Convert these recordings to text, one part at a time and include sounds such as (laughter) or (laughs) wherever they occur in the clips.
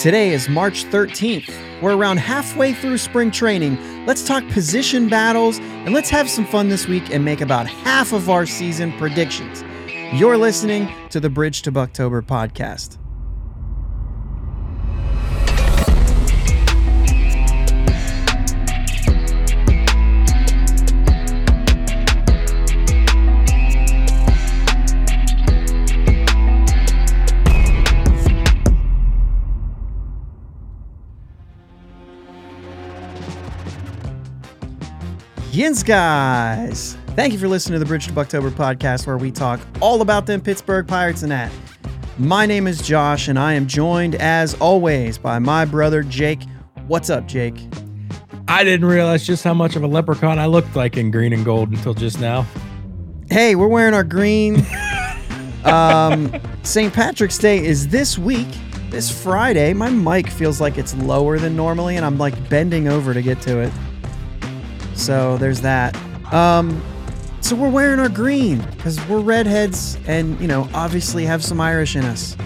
Today is March 13th. We're around halfway through spring training. Let's talk position battles and let's have some fun this week and make about half of our season predictions. You're listening to the Bridge to Bucktober podcast. Yins, guys. Thank you for listening to the Bridge to Bucktober podcast, where we talk all about them Pittsburgh Pirates and that. My name is Josh, and I am joined, as always, by my brother Jake. What's up, Jake? I didn't realize just how much of a leprechaun I looked like in green and gold until just now. Hey, we're wearing our green. (laughs) um, St. Patrick's Day is this week, this Friday. My mic feels like it's lower than normally, and I'm like bending over to get to it. So there's that. Um, so we're wearing our green because we're redheads and, you know, obviously have some Irish in us.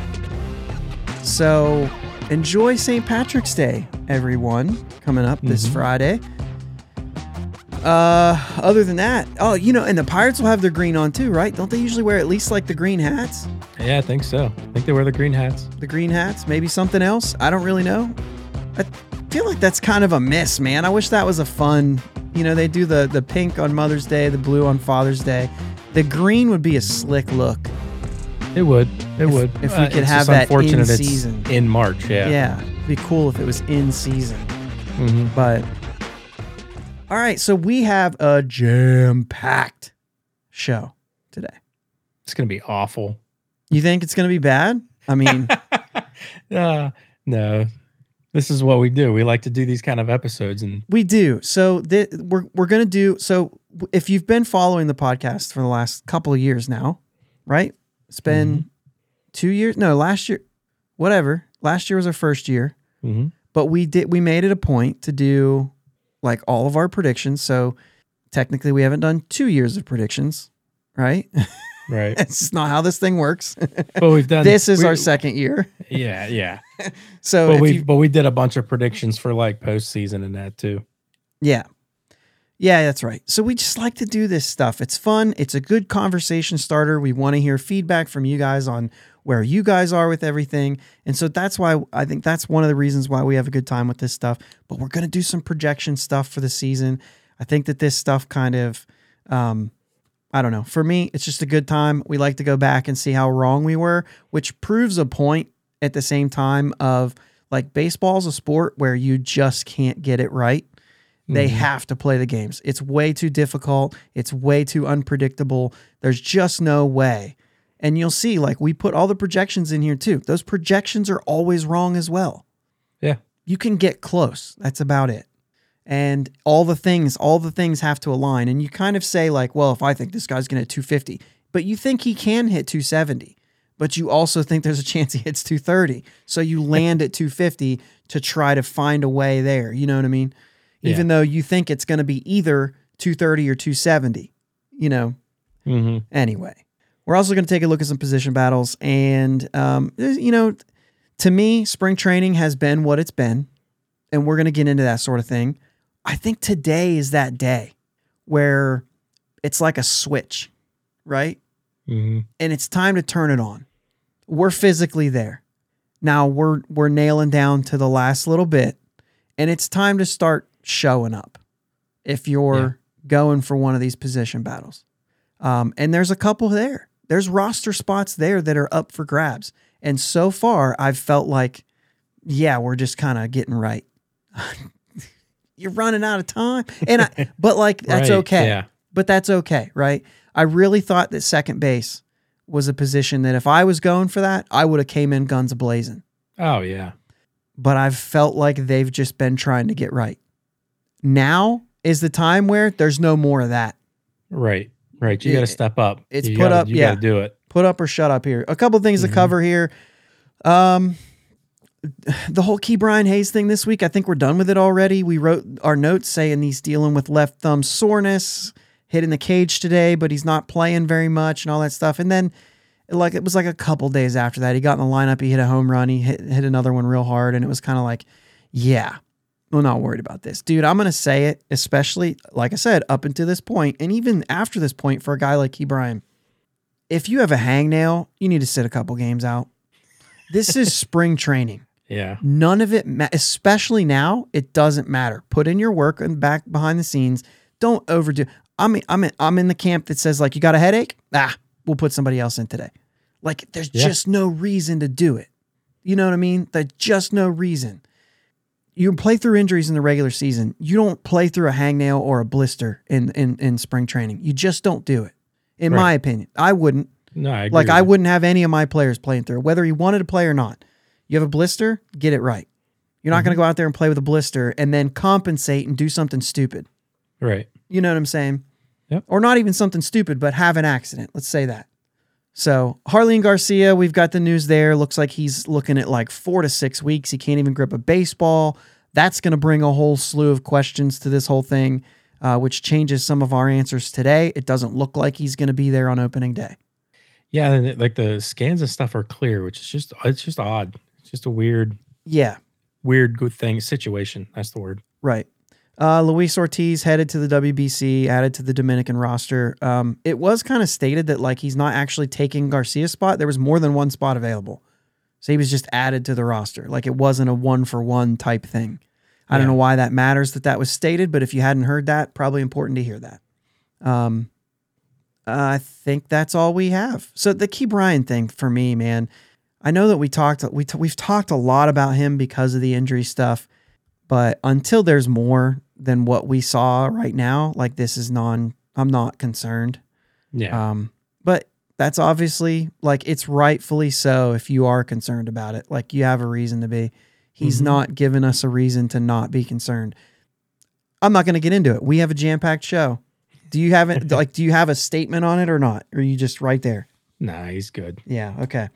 So enjoy St. Patrick's Day, everyone, coming up this Mhm. Friday. Uh, other than that, oh, you know, and the Pirates will have their green on too, right? Don't they usually wear at least like the green hats? Yeah, I think so. I think they wear the green hats. The green hats, maybe something else. I don't really know. I feel like that's kind of a miss, man. I wish that was a fun. You know, they do the the pink on Mother's Day, the blue on Father's Day. The green would be a slick look. It would. It If- would. if we Uh, could it's have that in season. in March. Yeah. Yeah. it'd be cool if it was in season. hmm But all right, so we have a jam packed show today. It's gonna be awful. You think it's to be bad? I mean, (laughs) Uh, no. This is what we do. We like to do these kind of episodes, and We do. So th- we're we're gonna do. So if you've been following the podcast for the last couple of years now, right? It's been two years. No, last year, whatever. Last year was our first year, Mhm. but we did. We made it a point to do like all of our predictions. So technically, we haven't done two years of predictions, right? right. (laughs) It's not how this thing works. but we've done this is we- our second year. Yeah, yeah. (laughs) So But we you- but we did a bunch of predictions for like postseason and that too. Yeah. Yeah, that's right. So we just like to do this stuff. It's fun. It's a good conversation starter. We want to hear feedback from you guys on where you guys are with everything. And so that's why I think that's one of the reasons why we have a good time with this stuff. But we're going to do some projection stuff for the season. I think that this stuff kind of um I don't know. For me, it's just a good time. We like to go back and see how wrong we were, which proves a point at the same time of like baseball's a sport where you just can't get it right. They Mhm. have to play the games. It's way too difficult. It's way too unpredictable. There's just no way. And you'll see, like, we put all the projections in here too. Those projections are always wrong as well. Yeah. You can get close. That's about it. And all the things, all the things have to align. And you kind of say, like, well, if I think this guy's going to hit 250, but you think he can hit 270, but you also think there's a chance he hits 230. So you land at 250 to try to find a way there. You know what I mean? Even though you think it's going to be either 230 or 270, you know, Mhm. anyway. We're also going to take a look at some position battles. And, um, you know, to me, spring training has been what it's been. And we're going to get into that sort of thing. I think today is that day where it's like a switch, right? Mhm. and it's time to turn it on. We're physically there. Now we're we're nailing down to the last little bit and it's time to start showing up if you're going for one of these position battles. Um, and there's a couple there. There's roster spots there that are up for grabs. And so far I've felt like yeah, we're just kind of getting right. (laughs) You're running out of time. And I but like that's Right, okay Yeah. but that's okay, right? I really thought that second base was a position that if I was going for that, I would have came in guns a blazing. Oh yeah. But I've felt like they've just been trying to get right. Now is the time where there's no more of that. Right. Right. You got to step up. It's You put gotta- up- You yeah. got to do it. Put up or shut up here. A couple things Mhm. to cover here. Um, the whole Ke'Bryan Hayes thing this week, I think we're done with it already. We wrote our notes saying he's dealing with left thumb soreness, hit in the cage today, but he's not playing very much and all that stuff. And then like it was like a couple days after that. He got in the lineup, he hit a home run, he hit, hit another one real hard, and it was kind of like, yeah, we're not worried about this. Dude, I'm gonna say it, especially like I said, up until this point, and even after this point for a guy like Ke'Bryan. If you have a hangnail, you need to sit a couple games out. This is (laughs) spring training. Yeah. None of it, ma- especially now, it doesn't matter. Put in your work and back behind the scenes. Don't overdo. I'm I'm in, I'm in the camp that says like you got a headache. Ah, we'll put somebody else in today. Like there's Yeah. just no reason to do it. You know what I mean? There's just no reason. You play through injuries in the regular season. You don't play through a hangnail or a blister in in in spring training. You just don't do it. In Right. my opinion, I wouldn't. No, I agree Like I wouldn't have any of my players playing through, whether he wanted to play or not. You have a blister, get it right. You're not Mm-hmm. going to go out there and play with a blister and then compensate and do something stupid. Right. You know what I'm saying? Yep. Or not even something stupid, but have an accident. Let's say that. So Jarlin Garcia, we've got the news there. Looks like he's looking at like four to six weeks. He can't even grip a baseball. That's going to bring a whole slew of questions to this whole thing, uh, which changes some of our answers today. It doesn't look like he's going to be there on opening day. Yeah, and like the scans and stuff are clear, which is just it's just odd. It's just a weird, Yeah, weird good thing situation. That's the word. Right. Uh, Luis Ortiz headed to the WBC, added to the Dominican roster. Um, it was kind of stated that like he's not actually taking Garcia's spot. There was more than one spot available, so he was just added to the roster. Like it wasn't a one for one type thing. I don't know why that matters that that was stated, but if you hadn't heard that, probably important to hear that. Um, I think that's all we have. So the Ke'Bryan thing for me, man. I know that we talked we t- we've talked a lot about him because of the injury stuff, but until there's more than what we saw right now, like this is non I'm not concerned. Yeah. Um but that's obviously like it's rightfully so if you are concerned about it. Like you have a reason to be. He's Mhm. not given us a reason to not be concerned. I'm not going to get into it. We have a jam-packed show. Do you have it (laughs) like do you have a statement on it or not? Or are you just right there? nah, he's good. Yeah. Okay.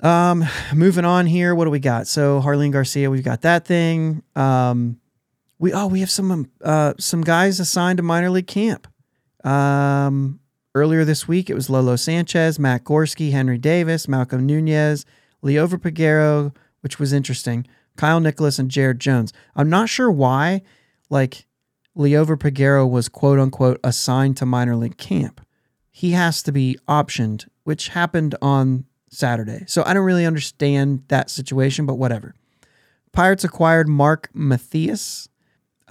Um, moving on here. What do we got? So Jarlin Garcia, we've got that thing. Um, we oh we have some um, uh some guys assigned to minor league camp. Um, earlier this week it was Lolo Sanchez, Matt Gorski, Henry Davis, Malcolm Nunez, Liover Peguero, which was interesting. Kyle Nicolas and Jared Jones. I'm not sure why, like Liover Peguero was quote unquote assigned to minor league camp he has to be optioned, which happened on Saturday. So I don't really understand that situation, but whatever. Pirates acquired Mark Mathias,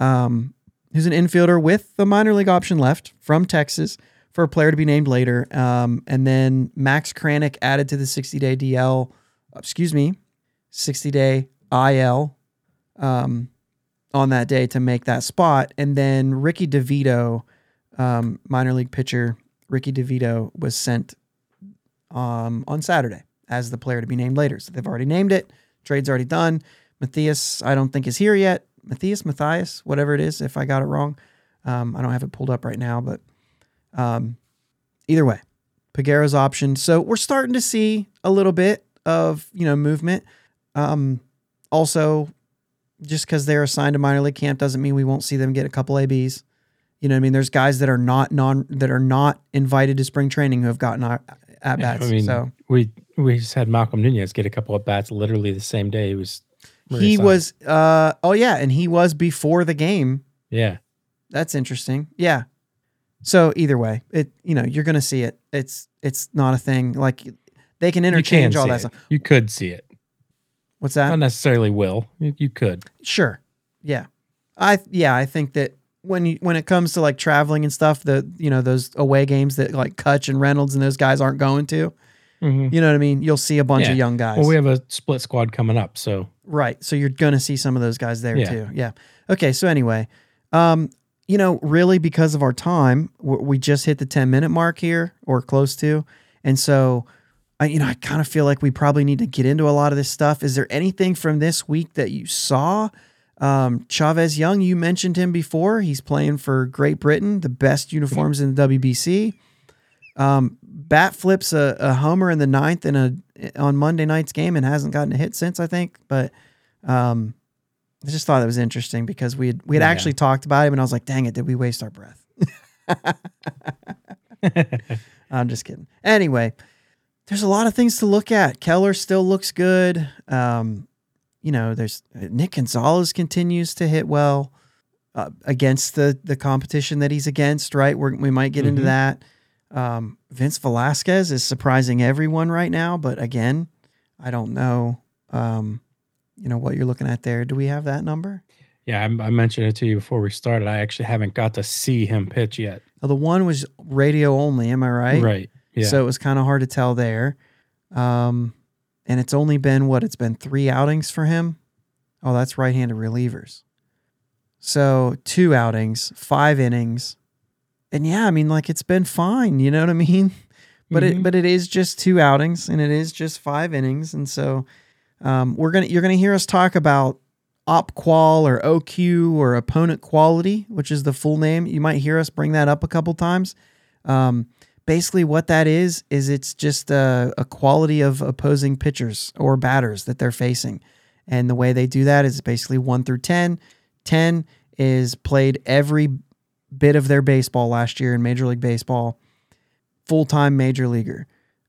um, who's an infielder with the minor league option left from Texas for a player to be named later. Um, and then Max Kranick added to the 60 day DL, excuse me, 60 day IL um, on that day to make that spot. And then Ricky DeVito, um, minor league pitcher, Ricky DeVito was sent um, on Saturday as the player to be named later. So they've already named it. Trade's already done. Mathias, I don't think is here yet. Matthias, Matthias, whatever it is, if I got it wrong. Um, I don't have it pulled up right now, but um, either way, Peguero's option. So we're starting to see a little bit of you know movement. Um, also, just because they're assigned to minor league camp doesn't mean we won't see them get a couple ABs. You know what I mean? There's guys that are not non that are not invited to spring training who have gotten at Yeah, bats. I mean, so we we just had Malcolm Nunez get a couple of bats literally the same day. He was he was uh oh yeah, and he was before the game. yeah That's interesting. Yeah. So either way, it you know, you're gonna see it. It's it's not a thing. Like they can interchange can all that stuff. You could see it, What's that? not necessarily will. You, you could. Sure. Yeah. I yeah, I think that when you when it comes to like traveling and stuff, the you know, those away games that like Kutch and Reynolds and those guys aren't going to, Mhm. you know what I mean? You'll see a bunch Yeah. of young guys. Well, we have a split squad coming up, so Right. So you're going to see some of those guys there Yeah. too. Yeah. Okay. So anyway, um, you know, really because of our time, we just hit the 10 minute mark here or close to. And so, I, you know, I kind of feel like we probably need to get into a lot of this stuff. Is there anything from this week that you saw? Um, Chavez Young, you mentioned him before. He's playing for Great Britain, the best uniforms in the WBC. Um, bat flips a, a homer in the ninth and a on Monday night's game and hasn't gotten a hit since, I think. But um, I just thought it was interesting because we had we had Yeah. actually talked about him, and I was like, "Dang it, did we waste our breath?" (laughs) I'm just kidding. Anyway, there's a lot of things to look at. Keller still looks good. Um, you know, there's Nick Gonzales continues to hit well uh, against the the competition that he's against. Right, We're, we might get into Mhm. that. Um, Vince Velasquez is surprising everyone right now, but again, I don't know. Um, you know what you're looking at there. Do we have that number? Yeah, I, I mentioned it to you before we started. I actually haven't got to see him pitch yet. Oh, the one was radio only. Am I right? Right. Yeah. So it was kind of hard to tell there. Um, and it's only been what? It's been three outings for him. Oh, that's right handed relievers. So two outings, five innings. And yeah, I mean, like it's been fine. You know what I mean? (laughs) But it Mhm. but it is just two outings and it is just five innings. And so um, we're gonna you're gonna hear us talk about op qual or OQ or opponent quality, which is the full name. You might hear us bring that up a couple times. Um, basically, what that is is it's just a, a quality of opposing pitchers or batters that they're facing, and the way they do that is basically one through 10. 10 is played every bit of their baseball last year in Major League Baseball, full time major leaguer.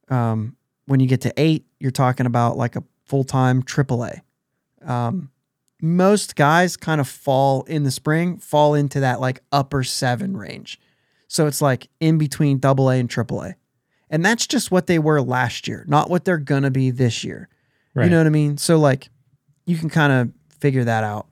Um, when you get to eight, you're talking about like a full time AAA. Um, most guys kind of fall in the spring, fall into that like upper seven range. So it's like in between double A and triple A. And that's just what they were last year, not what they're going to be this year. right. You know what I mean? So like you can kind of figure that out.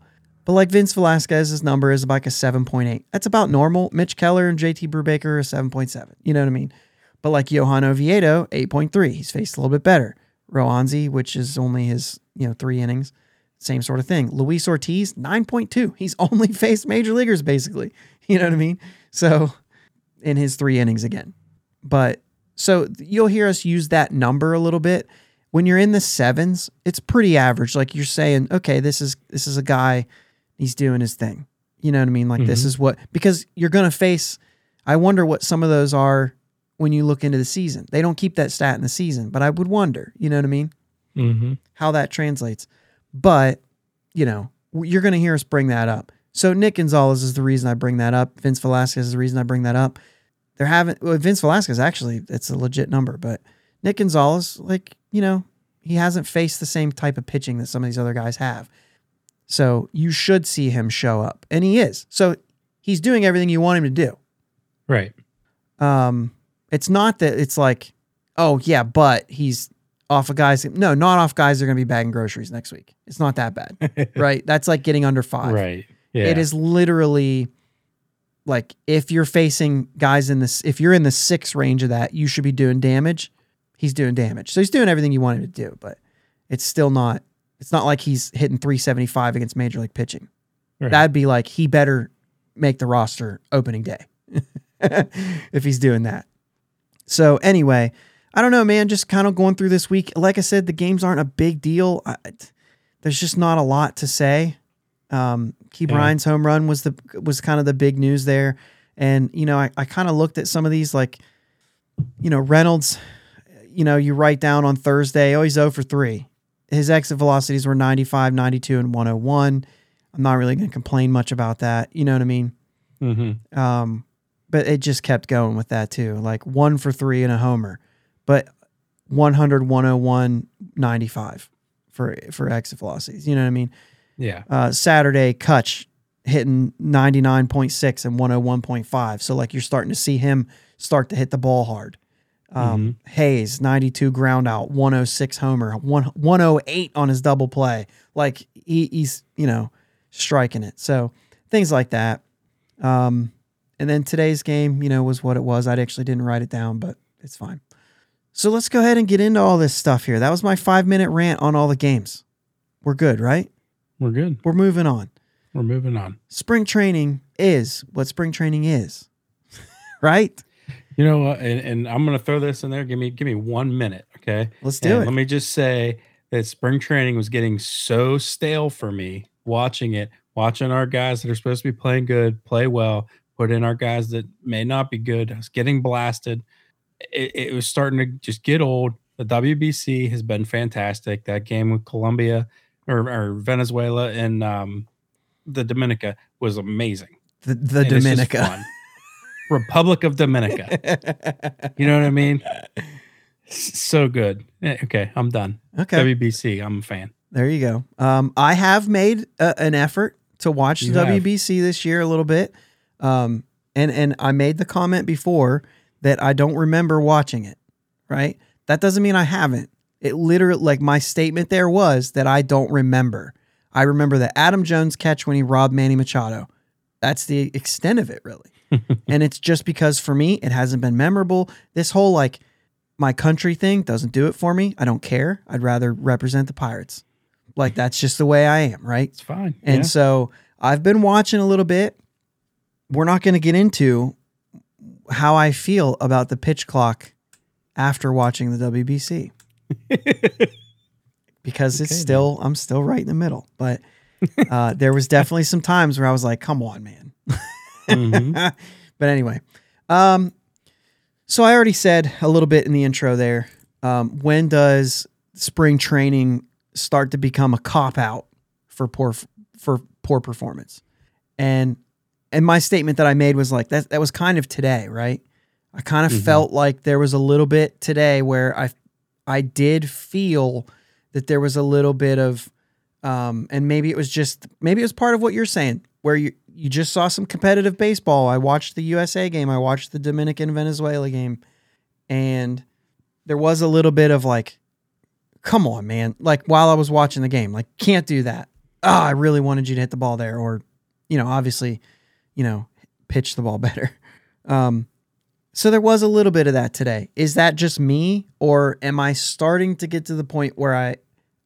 But like Vince Velasquez's number is like a 7.8. That's about normal. Mitch Keller and JT Brubaker are 7.7. You know what I mean? But like Johan Oviedo, 8.3. He's faced a little bit better. Roansy, which is only his, you know, three innings, same sort of thing. Luis Ortiz, 9.2. He's (laughs) only faced major leaguers, basically. You know what I mean? So in his three innings again. But so you'll hear us use that number a little bit. When you're in the sevens, it's pretty average. Like you're saying, okay, this is this is a guy, he's doing his thing. You know what I mean? Like this Mhm. is what because you're gonna face. I wonder what some of those are when you look into the season. They don't keep that stat in the season, but I would wonder. You know what I mean? hmm how that translates. But, you know, you're going to hear us bring that up. So Nick Gonzales is the reason I bring that up. Vince Velasquez is the reason I bring that up. They're having well, Vince Velasquez actually, it's a legit number, but Nick Gonzales, like, you know, he hasn't faced the same type of pitching that some of these other guys have. So you should see him show up. And he is. So he's doing everything you want him to do. Right. Um, it's not that it's like, oh yeah, but he's off of guys. No, not off guys that are going to be bagging groceries next week. It's not that bad, (laughs) right? That's like getting under five. Right. Yeah. It is literally like if you're facing guys in this, if you're in the six range of that, you should be doing damage. He's doing damage, so he's doing everything you want him to do, but it's still not. It's not like he's hitting 375 against major league pitching. Right. That'd be like he better make the roster opening day (laughs) if he's doing that. So anyway, I don't know, man. Just kind of going through this week. Like I said, the games aren't a big deal. I, there's just not a lot to say. Um, Key Yeah. Bryant's home run was the was kind of the big news there, and you know I, I kind of looked at some of these like, you know Reynolds, you know you write down on Thursday, oh he's 0 for three. His exit velocities were 95, 92, and 101. I'm not really going to complain much about that. You know what I mean? hmm Um, but it just kept going with that too. Like one for three and a homer, but 100, 101, 95 for for exit velocities. You know what I mean? Yeah. Uh, Saturday, Kutch hitting 99.6 and 101.5. So like you're starting to see him start to hit the ball hard. Um, Hayes, 92 ground out, 106 homer, one, 108 on his double play. Like he, he's, you know, striking it. So things like that. Um, and then today's game, you know, was what it was. I actually didn't write it down, but it's fine. So let's go ahead and get into all this stuff here. That was my five minute rant on all the games. We're good, right? We're good. We're moving on. We're moving on. Spring training is what spring training is, (laughs) right? You know what? And, and I'm gonna throw this in there. Give me give me one minute, okay? Let's do And it. Let me just say that spring training was getting so stale for me watching it, watching our guys that are supposed to be playing good, play well, put in our guys that may not be good. I was getting blasted. It, it was starting to just get old. The WBC has been fantastic. That game with Colombia or, or Venezuela and um, the Dominica was amazing. The, the And it's just Dominica. (laughs) Republic of Dominica. (laughs) You know what I mean? So good. Eh, Okay, I'm done. Okay. WBC, I'm a fan. There you go. Um, I have made a, an effort to watch You the have. WBC this year a little bit, um, and and I made the comment before that I don't remember watching it. Right. That doesn't mean I haven't. It literally, like my statement there was that I don't remember. I remember the Adam Jones catch when he robbed Manny Machado. That's the extent of it, really. (laughs) and it's just because for me, it hasn't been memorable. This whole like my country thing doesn't do it for me. I don't care. I'd rather represent the Pirates. Like that's just the way I am, right? It's fine. And yeah. so I've been watching a little bit. We're not going to get into how I feel about the pitch clock after watching the WBC (laughs) because it's Okay, still I'm still right in the middle. But uh, there was definitely some times where I was like, "Come on, man." (laughs) Mhm. (laughs) but anyway, um, so I already said a little bit in the intro there. Um, when does spring training start to become a cop out for poor for poor performance? And and my statement that I made was like that. That was kind of today, right? I kind of Mhm. felt like there was a little bit today where I I did feel that there was a little bit of um, and maybe it was just maybe it was part of what you're saying where you you just saw some competitive baseball. I watched the USA game, I watched the Dominican Venezuela game, and there was a little bit of like, come on, man! Like while I was watching the game, like can't do that. Ah, I really wanted you to hit the ball there, or you know, obviously, you know, pitch the ball (laughs) better. Um, so there was a little bit of that today. Is that just me, or am I starting to get to the point where I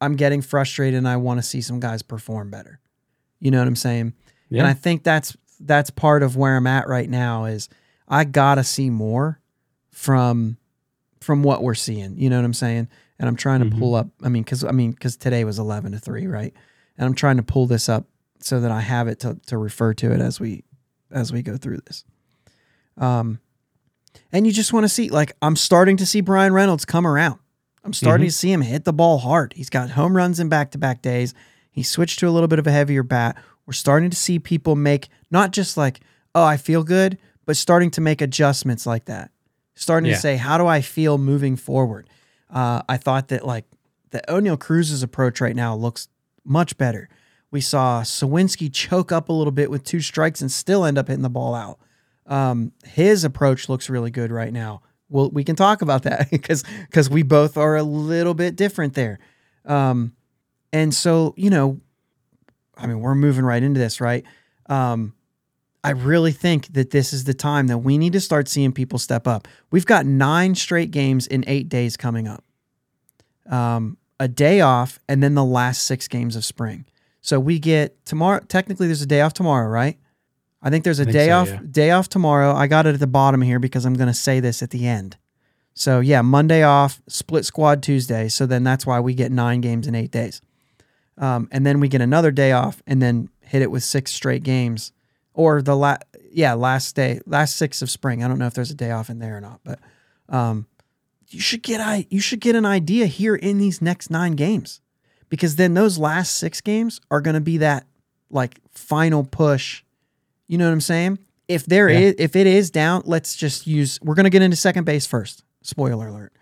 I'm getting frustrated and I want to see some guys perform better? You know what I'm saying? Yeah. And I think that's that's part of where I'm at right now is I gotta see more from from what we're seeing. You know what I'm saying? And I'm trying to Mhm. pull up. I mean, because I mean, because today was 11 to three, right? And I'm trying to pull this up so that I have it to to refer to it as we as we go through this. Um, and you just want to see like I'm starting to see Bryan Reynolds come around. I'm starting Mhm. to see him hit the ball hard. He's got home runs in back to back days. He switched to a little bit of a heavier bat. We're starting to see people make not just like, oh, I feel good, but starting to make adjustments like that. Starting Yeah. to say, how do I feel moving forward? Uh, I thought that like the Oneil Cruz's approach right now looks much better. We saw Suwinski choke up a little bit with two strikes and still end up hitting the ball out. Um, his approach looks really good right now. Well, we can talk about that (laughs) because because we both are a little bit different there. Um, and so you know, I mean, we're moving right into this, right? Um, I really think that this is the time that we need to start seeing people step up. We've got nine straight games in eight days coming up. Um, a day off, and then the last six games of spring. So we get tomorrow. Technically, there's a day off tomorrow, right? I think there's a think day so, off yeah. day off tomorrow. I got it at the bottom here because I'm going to say this at the end. So yeah, Monday off, split squad Tuesday. So then that's why we get nine games in eight days, um, and then we get another day off, and then hit it with six straight games, or the last yeah last day, last six of spring. I don't know if there's a day off in there or not, but um, you should get I you should get an idea here in these next nine games, because then those last six games are going to be that like final push. You know what I'm saying? If there Yeah. is, if it is down, let's just use. We're going to get into second base first. Spoiler alert.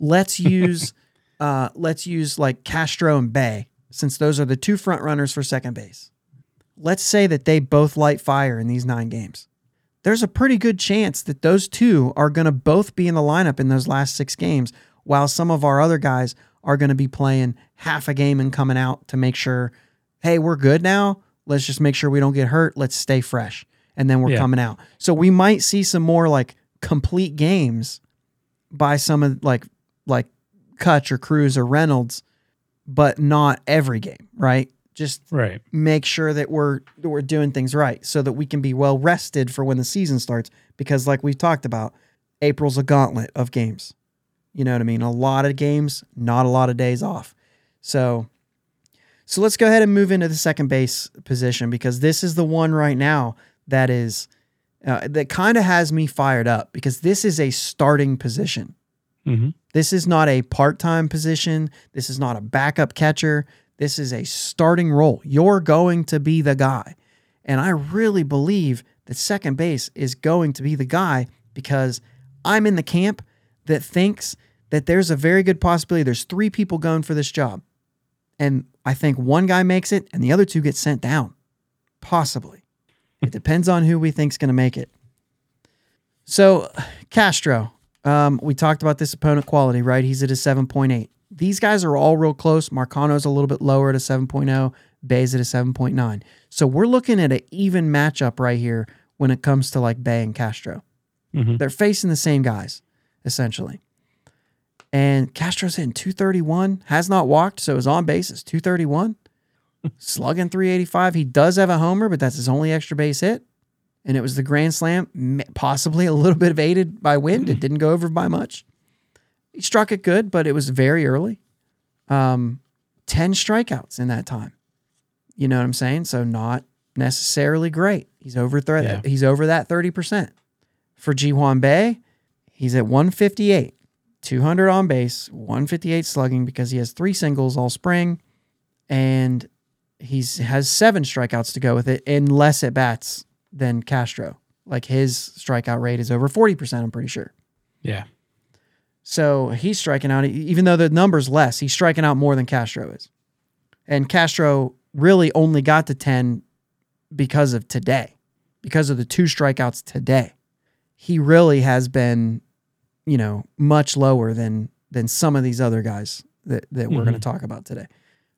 Let's (laughs) use, uh, let's use like Castro and Bae since those are the two front runners for second base. Let's say that they both light fire in these nine games. There's a pretty good chance that those two are going to both be in the lineup in those last six games, while some of our other guys are going to be playing half a game and coming out to make sure, hey, we're good now. Let's just make sure we don't get hurt. Let's stay fresh. And then we're Yeah. coming out. So we might see some more like complete games by some of like like Kutch or Cruz or Reynolds, but not every game, right? Just right. make sure that we're that we're doing things right so that we can be well rested for when the season starts because like we've talked about April's a gauntlet of games. You know what I mean? A lot of games, not a lot of days off. So so let's go ahead and move into the second base position because this is the one right now that is uh, that kind of has me fired up because this is a starting position. hmm This is not a part time position. This is not a backup catcher. This is a starting role. You're going to be the guy. And I really believe that second base is going to be the guy because I'm in the camp that thinks that there's a very good possibility there's three people going for this job. And I think one guy makes it and the other two get sent down. Possibly. it (laughs) depends on who we think's going to make it. So, Castro, um, we talked about this opponent quality, right? He's at a 7.8. These guys are all real close. Marcano's a little bit lower at a 7.0. Bae's at a 7.9. So we're looking at an even matchup right here when it comes to like Bae and Castro. Mhm. They're facing the same guys, essentially. And Castro's hitting 231, has not walked, so his on base is 231. (laughs) Slugging 385. He does have a homer, but that's his only extra base hit. And it was the grand slam, possibly a little bit of aided by wind. It didn't go over by much. He struck it good, but it was very early. Um, 10 strikeouts in that time. You know what I'm saying? So not necessarily great. He's over th- Yeah. he's over that 30%. For Ji Hwan Bae, he's at 158. 200 on base, 158 slugging because he has three singles all spring and he's has seven strikeouts to go with it and less at bats than Castro. Like his strikeout rate is over 40%, I'm pretty sure. Yeah. So he's striking out, even though the number's less, he's striking out more than Castro is. And Castro really only got to 10 because of today, because of the two strikeouts today. He really has been, you know, much lower than than some of these other guys that, that we're going to talk about today.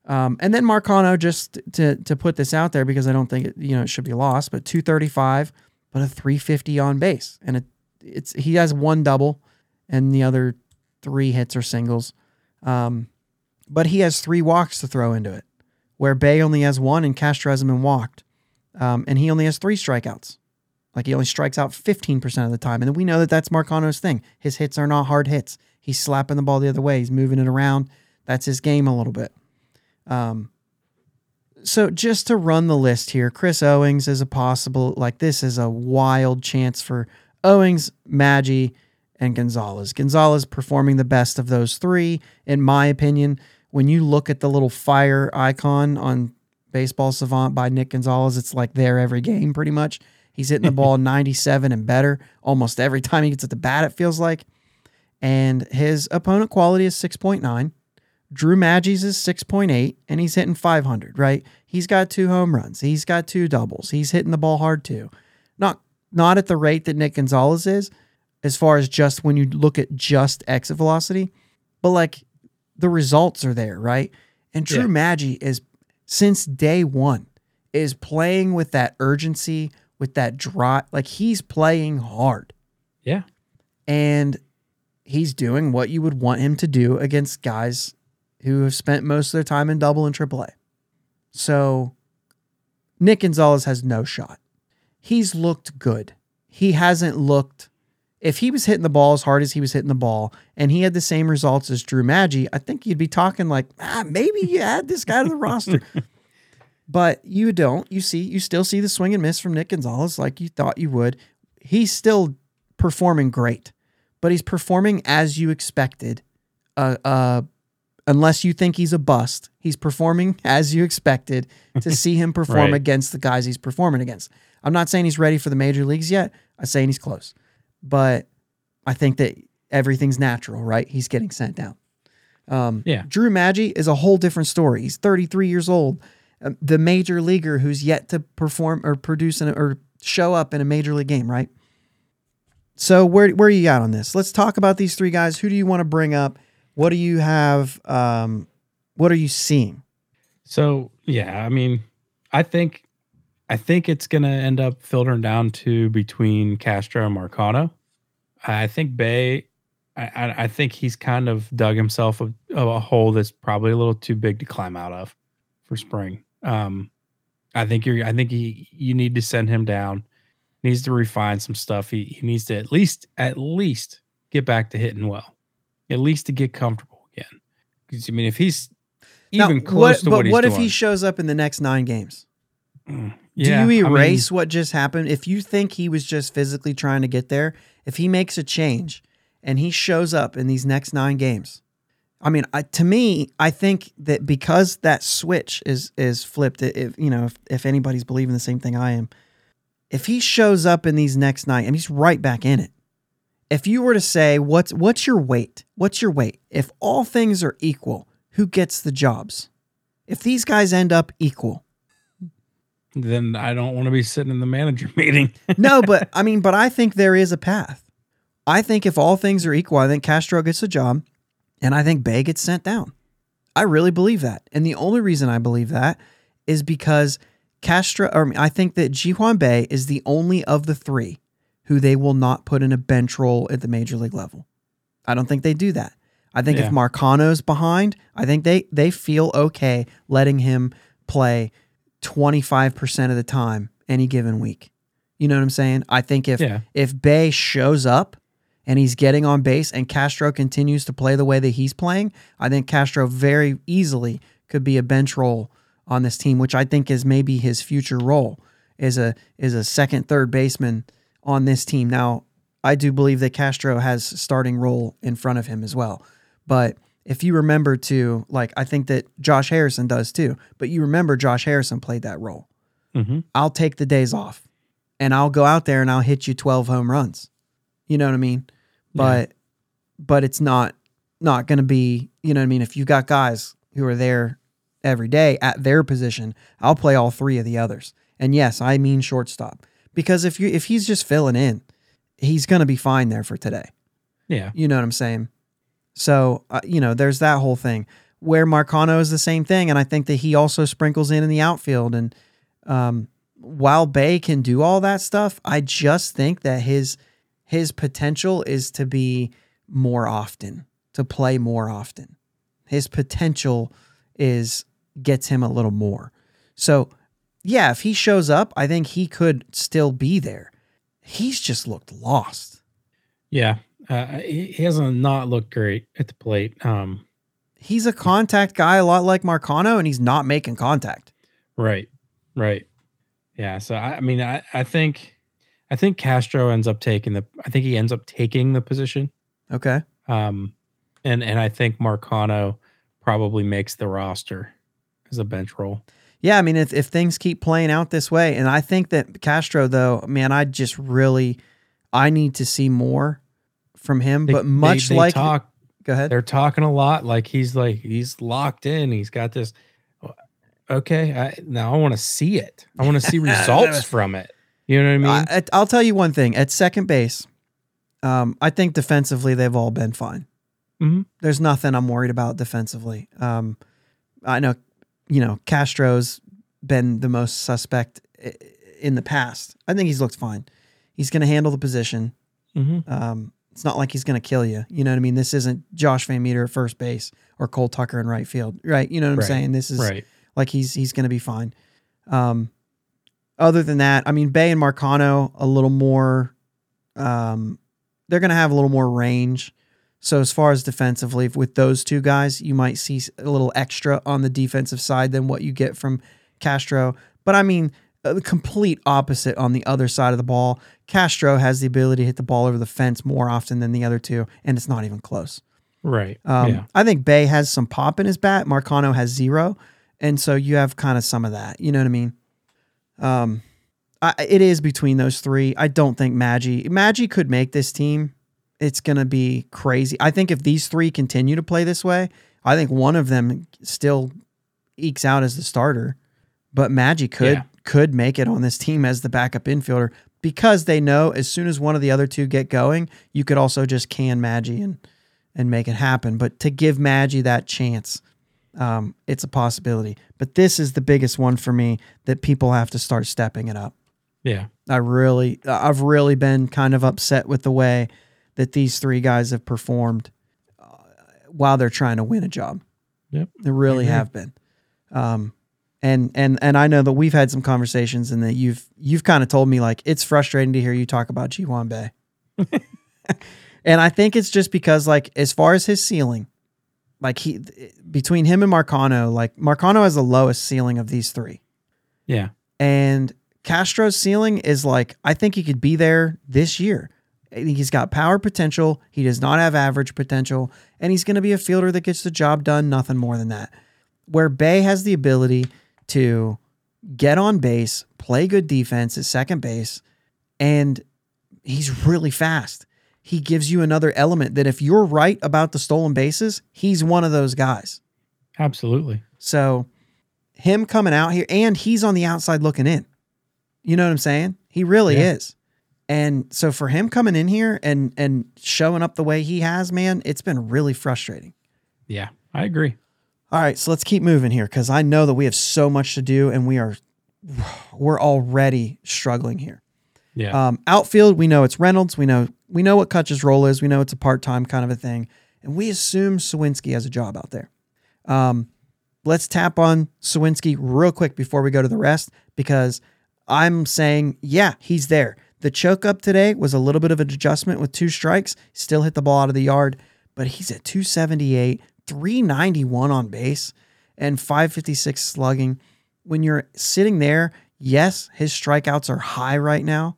Um, and then Marcano, just to to put this out there because I don't think it, you know it should be lost, but 235, but a 350 on base, and it it's he has one double, and the other three hits are singles. Um, but he has three walks to throw into it, where Bae only has one and Castro hasn't been walked. Um, and he only has three strikeouts. Like he only strikes out 15% of the time. And we know that that's Marcano's thing. His hits are not hard hits. He's slapping the ball the other way, he's moving it around. That's his game a little bit. Um, so just to run the list here, Chris Owings is a possible, like this is a wild chance for Owings, Maggi, and Gonzales. Gonzales performing the best of those three, in my opinion. When you look at the little fire icon on Baseball Savant by Nick Gonzales, it's like there every game pretty much. He's hitting the ball (laughs) 97 and better almost every time he gets at the bat, it feels like. And his opponent quality is 6.9. Drew Maggi's is 6.8, and he's hitting 500, right? He's got two home runs. He's got two doubles. He's hitting the ball hard too. Not not at the rate that Nick Gonzales is, as far as just when you look at just exit velocity, but like the results are there, right? And Drew Yeah. Maggi is since day one is playing with that urgency, with that drive. Like he's playing hard Yeah. and he's doing what you would want him to do against guys who have spent most of their time in double and triple A. So Nick Gonzales has no shot. He's looked good. He hasn't looked if he was hitting the ball as hard as he was hitting the ball and he had the same results as Drew Maggi, I think you'd be talking like, ah, maybe you add this guy to the roster. (laughs) But you don't. You see, you still see the swing and miss from Nick Gonzales like you thought you would. He's still performing great, but he's performing as you expected. Uh, uh, unless you think he's a bust, he's performing (laughs) as you expected to (laughs) see him perform Right. against the guys he's performing against. I'm not saying he's ready for the major leagues yet. I'm saying he's close, but I think that everything's natural, right? He's getting sent down. Um, Yeah. Drew Maggi is a whole different story. He's 33 years old, um, the major leaguer who's yet to perform or produce an, or show up in a major league game, right? So where where are you at on this? Let's talk about these three guys. Who do you want to bring up? What do you have? Um, what are you seeing? So yeah, I mean, I think I think it's gonna end up filtering down to between Castro and Marcano. I think Bae. I, I, I think he's kind of dug himself a, a hole that's probably a little too big to climb out of for spring. Um, I think you're. I think he you need to send him down. Needs to refine some stuff. He he needs to at least at least get back to hitting well, at least to get comfortable again. Because I mean, if he's Now, even close what, to but what he's what doing, if he shows up in the next nine games? Mm, Do yeah, you I mean, erase what just happened? If you think he was just physically trying to get there, if he makes a change and he shows up in these next nine games, I mean, I, to me, I think that because that switch is is flipped, if you know, if, if anybody's believing the same thing I am, if he shows up in these next night and he's right back in it, if you were to say what's what's your weight? What's your weight? If all things are equal, who gets the jobs? If these guys end up equal. Then I don't want to be sitting in the manager (laughs) meeting. no, but I mean, but I think there is a path. I think if all things are equal, I think Castro gets a job and I think Bae gets sent down. I really believe that. And the only reason I believe that is because Castro, or I think that Ji-hwan is the only of the three who they will not put in a bench role at the major league level. I don't think they do that. I think Yeah. if Marcano's behind, I think they they feel okay letting him play 25% of the time any given week. You know what I'm saying? I think if Yeah. if Bae shows up and he's getting on base and Castro continues to play the way that he's playing, I think Castro very easily could be a bench role on this team, which I think is maybe his future role is a is a second third baseman on this team. Now, I do believe that Castro has starting role in front of him as well. But if you remember to like I think that Josh Harrison does too, but you remember Josh Harrison played that role. hmm I'll take the days off and I'll go out there and I'll hit you 12 home runs. You know what I mean? But but it's not not going to be, you know what I mean, if you got guys who are there every day at their position, I'll play all three of the others. And yes, I mean shortstop because if you if he's just filling in, he's going to be fine there for today. Yeah. You know what I'm saying? So, uh, you know, there's that whole thing where Marcano is the same thing. And I think that he also sprinkles in in the outfield. And um, while Bae can do all that stuff, I just think that his his potential is to be more often, to play more often. His potential is gets him a little more. So, yeah, if he shows up, I think he could still be there. He's just looked lost. Yeah. Uh, he, he hasn't not looked great at the plate. Um, he's a contact guy a lot like Marcano and he's not making contact. right. Right. Yeah. So I, I mean, I, I think, I think Castro ends up taking the, I think he ends up taking the position. Okay. Um, and, and I think Marcano probably makes the roster as a bench role. Yeah, I mean if, if things keep playing out this way and I think that Castro though, man, I just really I need to see more from him, They- but much they- they like talk, go ahead. they're talking a lot. Like he's like, he's locked in. He's got this. Okay. I, now I want to see it. I want to see (laughs) results from it. You know what I mean? I, I'll tell you one thing. At second base, um, I think defensively they've all been fine. Mhm. There's nothing I'm worried about defensively. Um, I know, you know, Castro's been the most suspect in the past. I think he's looked fine. He's going to handle the position. Mhm. Um, it's not like he's going to kill you. You know what I mean? This isn't Josh VanMeter at first base or Cole Tucker in right field, right? You know what I'm Right. saying? This is Right. like he's he's going to be fine. Um, other than that, I mean, Bae and Marcano a little more. Um, they're going to have a little more range. So as far as defensively, with those two guys, you might see a little extra on the defensive side than what you get from Castro. But I mean, uh, the complete opposite on the other side of the ball. Castro has the ability to hit the ball over the fence more often than the other two, and it's not even close. Right. Um, yeah. I think Bae has some pop in his bat. Marcano has zero, and so you have kind of some of that. You know what I mean? Um, I, it is between those three. I don't think Maggi Maggi could make this team. It's gonna be crazy. I think if these three continue to play this way, I think one of them still ekes out as the starter, but Maggi could Yeah. could make it on this team as the backup infielder because they know as soon as one of the other two get going, you could also just can Maggi and and make it happen. But to give Maggi that chance, um, it's a possibility. But this is the biggest one for me that people have to start stepping it up. Yeah. I really, I've really been kind of upset with the way that these three guys have performed uh, while they're trying to win a job. Yep. They really agree. have been. Um, and and and I know that we've had some conversations, and that you've you've kind of told me like it's frustrating to hear you talk about Ji-hwan Bae. (laughs) and I think it's just because like as far as his ceiling, like he between him and Marcano, like Marcano has the lowest ceiling of these three. Yeah. And Castro's ceiling is like, I think he could be there this year. I think he's got power potential. He does not have average potential. And he's going to be a fielder that gets the job done, nothing more than that. Where Bae has the ability to get on base, play good defense at second base, and he's really fast. He gives you another element that if you're right about the stolen bases, he's one of those guys. Absolutely. So him coming out here and he's on the outside looking in. You know what I'm saying? He really Yeah. is. And so for him coming in here and and showing up the way he has, man, it's been really frustrating. Yeah, I agree. All right, so let's keep moving here cuz I know that we have so much to do and we are we're already struggling here. Yeah. Um, outfield, we know it's Reynolds. We know we know what Cutch's role is. We know it's a part time kind of a thing, and we assume Suwinski has a job out there. Um, let's tap on Suwinski real quick before we go to the rest because I'm saying, yeah, he's there. The choke up today was a little bit of an adjustment with two strikes. Still hit the ball out of the yard, but he's at 278, 391 on base, and 556 slugging. When you're sitting there, yes, his strikeouts are high right now,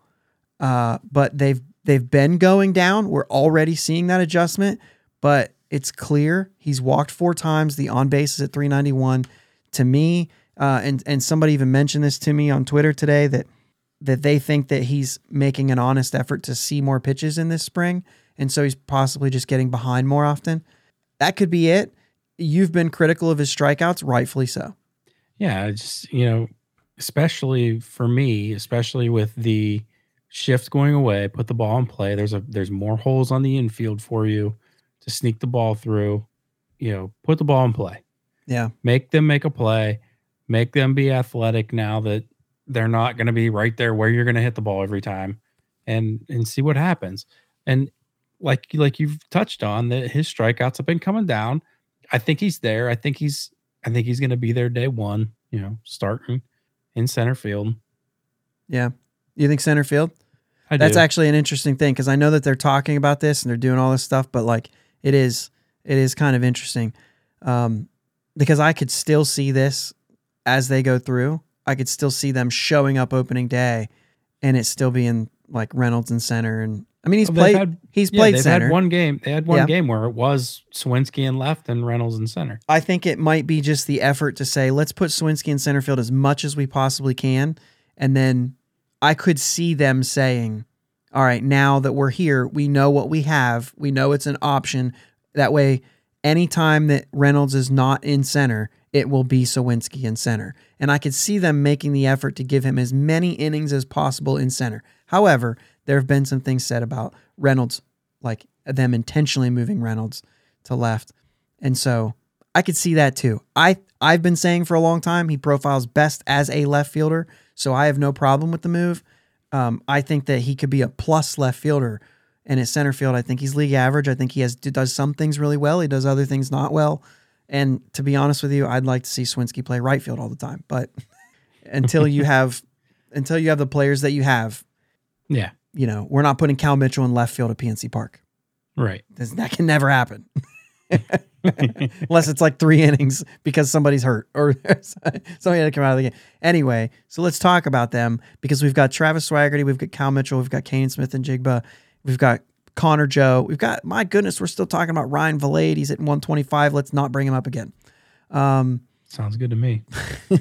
uh, but they've they've been going down. We're already seeing that adjustment, but it's clear he's walked four times. The on base is at 391. To me, uh, and and somebody even mentioned this to me on Twitter today that that they think that he's making an honest effort to see more pitches in this spring, and so he's possibly just getting behind more often. That could be it. You've been critical of his strikeouts, rightfully so. Yeah, just you know, especially for me, especially with the shift going away, put the ball in play. There's a there's more holes on the infield for you to sneak the ball through. You know, put the ball in play. Yeah, Make them make a play. Make them be athletic now that they're not going to be right there where you're going to hit the ball every time, and and see what happens. And like like you've touched on that his strikeouts have been coming down. I think he's there. I think he's I think he's going to be there day one. You know, starting in center field. yeah. You think center field? I That's do. actually an interesting thing because I know that they're talking about this and they're doing all this stuff, but like it is, it is kind of interesting, um, because I could still see this as they go through. I could still see them showing up opening day, and it still being like Reynolds and center. And I mean, he's Well, played, had- he's yeah, played they've center. had one game. They had one Yeah. game where it was Suwinski and left and Reynolds and center. I think it might be just the effort to say, let's put Suwinski in center field as much as we possibly can. And then I could see them saying, all right, now that we're here, we know what we have. We know it's an option. That way, anytime that Reynolds is not in center, it will be Suwinski in center. And I could see them making the effort to give him as many innings as possible in center. However, there have been some things said about Reynolds, like them intentionally moving Reynolds to left. And so I could see that too. I I've been saying for a long time he profiles best as a left fielder, so I have no problem with the move. Um, I think that he could be a plus left fielder, and at center field, I think he's league average. I think he has does some things really well. He does other things not well. And to be honest with you, I'd like to see Suwinski play right field all the time. But (laughs) until you have until you have the players that you have, Yeah, you know, we're not putting Cal Mitchell in left field at PNC Park. right. That can never happen. (laughs) Unless it's like three innings because somebody's hurt or (laughs) somebody had to come out of the game. Anyway, so let's talk about them because we've got Travis Swaggerty, we've got Cal Mitchell, we've got Canaan Smith-Njigba, we've got Connor Joe, we've got, my goodness, we're still talking about Ryan Vilade. He's at 125. Let's not bring him up again. Um, Sounds good to me.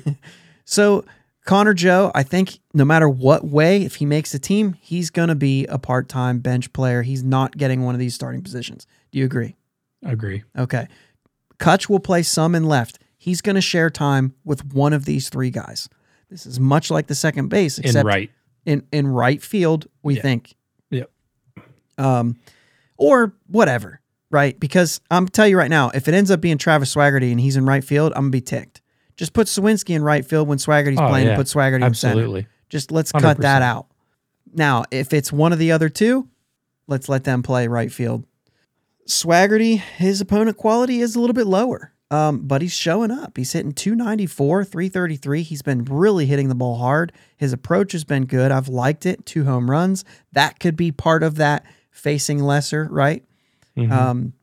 (laughs) so Connor Joe, I think no matter what way, if he makes the team, he's going to be a part time bench player. He's not getting one of these starting positions. Do you agree? Agree. Okay. Cutch will play some in left. He's going to share time with one of these three guys. This is much like the second base, In except right. in, in right field, we Yeah. think. Yep. Um, or whatever, right? Because I'm tell you right now, if it ends up being Travis Swaggerty and he's in right field, I'm gonna be ticked. Just put Suwinski in right field when Swaggerty's Oh, playing, yeah. and put Swaggerty in center. Absolutely. Just let's cut that out. Now, if it's one of the other two, let's let them play right field. Swaggerty, his opponent quality is a little bit lower, um, but he's showing up. He's hitting 294, 333. He's been really hitting the ball hard. His approach has been good. I've liked it. Two home runs. That could be part of that facing lesser, right? Mhm. Um,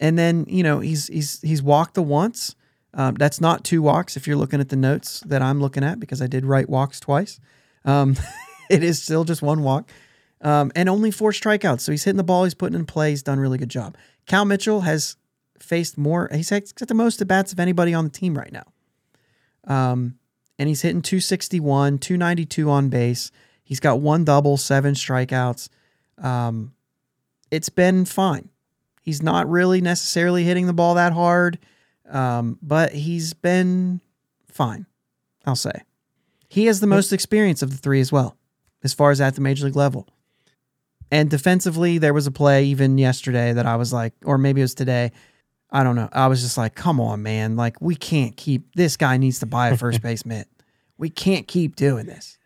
and then you know he's he's he's walked the once. Um, that's not two walks if you're looking at the notes that I'm looking at because I did write walks twice. Um, (laughs) it is still just one walk, um, and only four strikeouts. So he's hitting the ball. He's putting in play. He's done a really good job. Cal Mitchell has faced more. He's had- got the most at bats of anybody on the team right now. Um, and he's hitting 261, 292 on base. He's got one double, seven strikeouts. Um, it's been fine. He's not really necessarily hitting the ball that hard, um, but he's been fine. I'll say he has the most experience of the three as well, as far as at the major league level. And defensively, there was a play even yesterday that I was like, or maybe it was today. I don't know. I was just like, come on, man. Like, we can't keep this guy needs to buy a first (laughs) base mitt. We can't keep doing this.